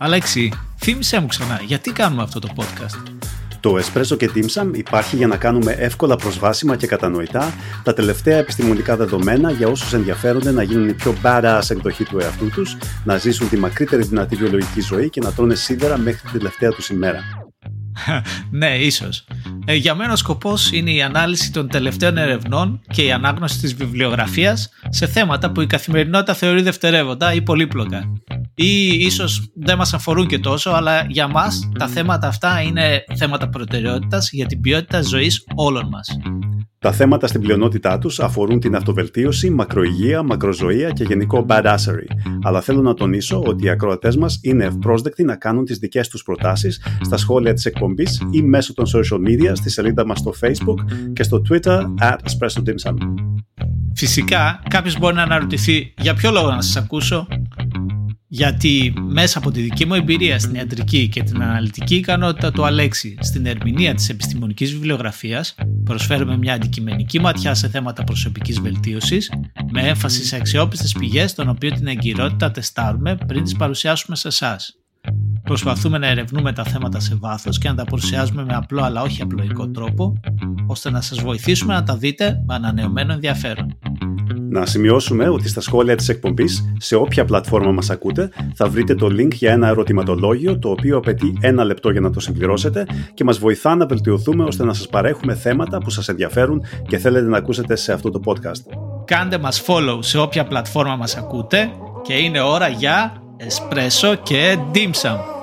Αλέξη, θύμισέ μου ξανά, γιατί κάνουμε αυτό το podcast; Το Espresso και Dimsum υπάρχει για να κάνουμε εύκολα προσβάσιμα και κατανοητά τα τελευταία επιστημονικά δεδομένα για όσους ενδιαφέρονται να γίνουν η πιο badass εκδοχή του εαυτού τους, να ζήσουν τη μακρύτερη δυνατή βιολογική ζωή και να τρώνε σίδερα μέχρι την τελευταία τους ημέρα. ναι, ίσως. Ε, για μένα ο σκοπός είναι η ανάλυση των τελευταίων ερευνών και η ανάγνωση της βιβλιογραφίας σε θέματα που η καθημερινότητα θεωρεί δευτερεύοντα ή πολύπλοκα. Ή ίσως δεν μας αφορούν και τόσο, αλλά για μας τα θέματα αυτά είναι θέματα προτεραιότητας για την ποιότητα ζωής όλων μας. Τα θέματα στην πλειονότητά τους αφορούν την αυτοβελτίωση, μακροηγία, μακροζωία και γενικό badassery. Αλλά θέλω να τονίσω ότι οι ακροατές μας είναι ευπρόσδεκτοι να κάνουν τις δικές τους προτάσεις στα σχόλια της εκπομπής ή μέσω των social media στη σελίδα μας στο Facebook και στο Twitter at Espresso Φυσικά, κάποιος μπορεί να αναρωτηθεί για ποιο λόγο να σας ακούσω; Γιατί μέσα από τη δική μου εμπειρία στην ιατρική και την αναλυτική ικανότητα του Αλέξη στην ερμηνεία της επιστημονικής βιβλιογραφίας προσφέρουμε μια αντικειμενική ματιά σε θέματα προσωπικής βελτίωσης με έμφαση σε αξιόπιστες πηγές των οποίων την εγκυρότητα τεστάρουμε πριν τις παρουσιάσουμε σε εσάς. Προσπαθούμε να ερευνούμε τα θέματα σε βάθος και να τα παρουσιάζουμε με απλό αλλά όχι απλοϊκό τρόπο ώστε να σας βοηθήσουμε να τα δείτε με ανανεωμένο ενδιαφέρον. Να σημειώσουμε ότι στα σχόλια της εκπομπής, σε όποια πλατφόρμα μας ακούτε, θα βρείτε το link για ένα ερωτηματολόγιο το οποίο απαιτεί ένα λεπτό για να το συμπληρώσετε και μας βοηθά να βελτιωθούμε ώστε να σας παρέχουμε θέματα που σας ενδιαφέρουν και θέλετε να ακούσετε σε αυτό το podcast. Κάντε μας follow σε όποια πλατφόρμα μας ακούτε και είναι ώρα για espresso και dim sum.